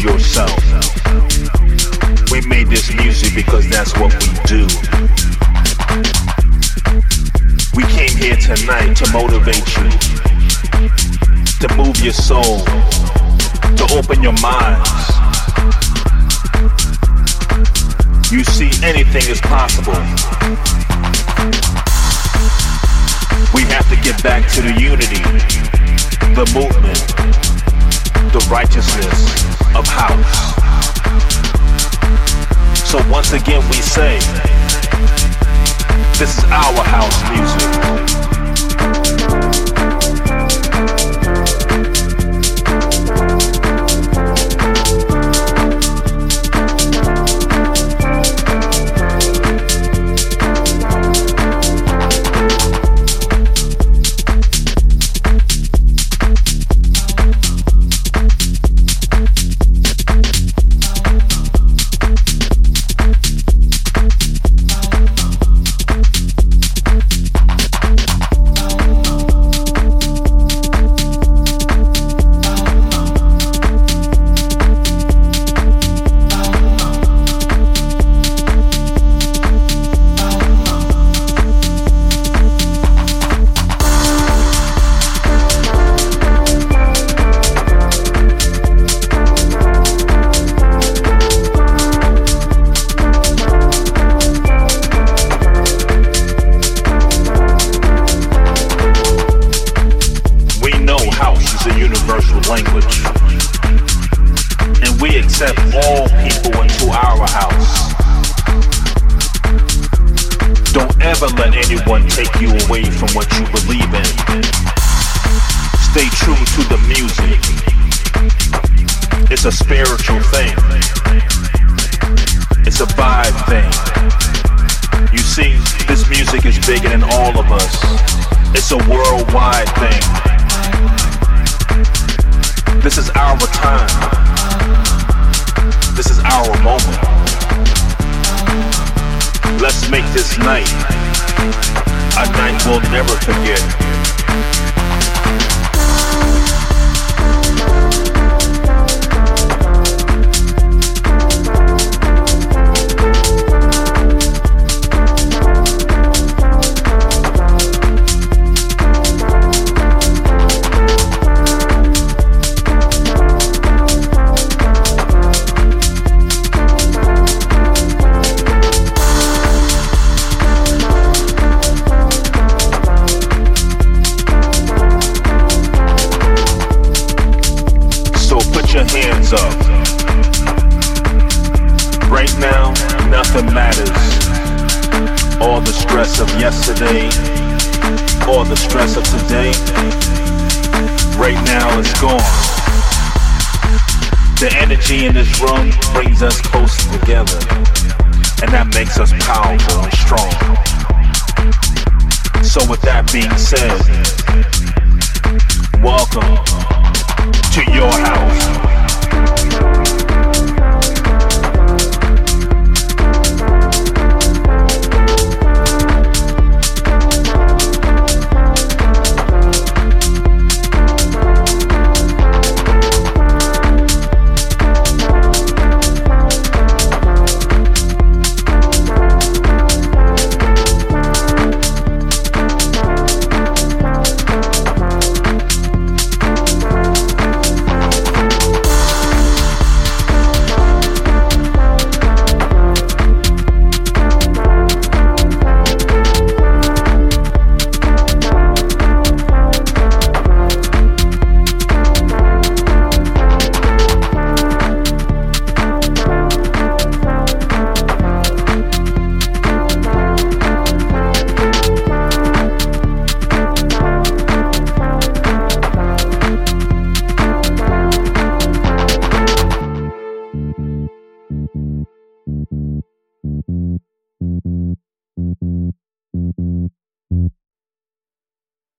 yourself. We made this music because that's what we do. We came here tonight to motivate you, to move your soul, to open your minds. You see, anything is possible. We have to get back to the unity, the movement righteousness of house. So once again we say, this is our house music. accept all people into our house. Don't ever let anyone take you away from what you believe in. Stay true to the music. It's a spiritual thing. It's a vibe thing. You see, this music is bigger than all of us. It's a worldwide thing. This is our time. This is our moment. Let's make this night a night we'll never forget. hands up. Right now, nothing matters. All the stress of yesterday, all the stress of today, right now is gone. The energy in this room brings us closer together, and that makes us powerful and strong. So with that being said, welcome to your house.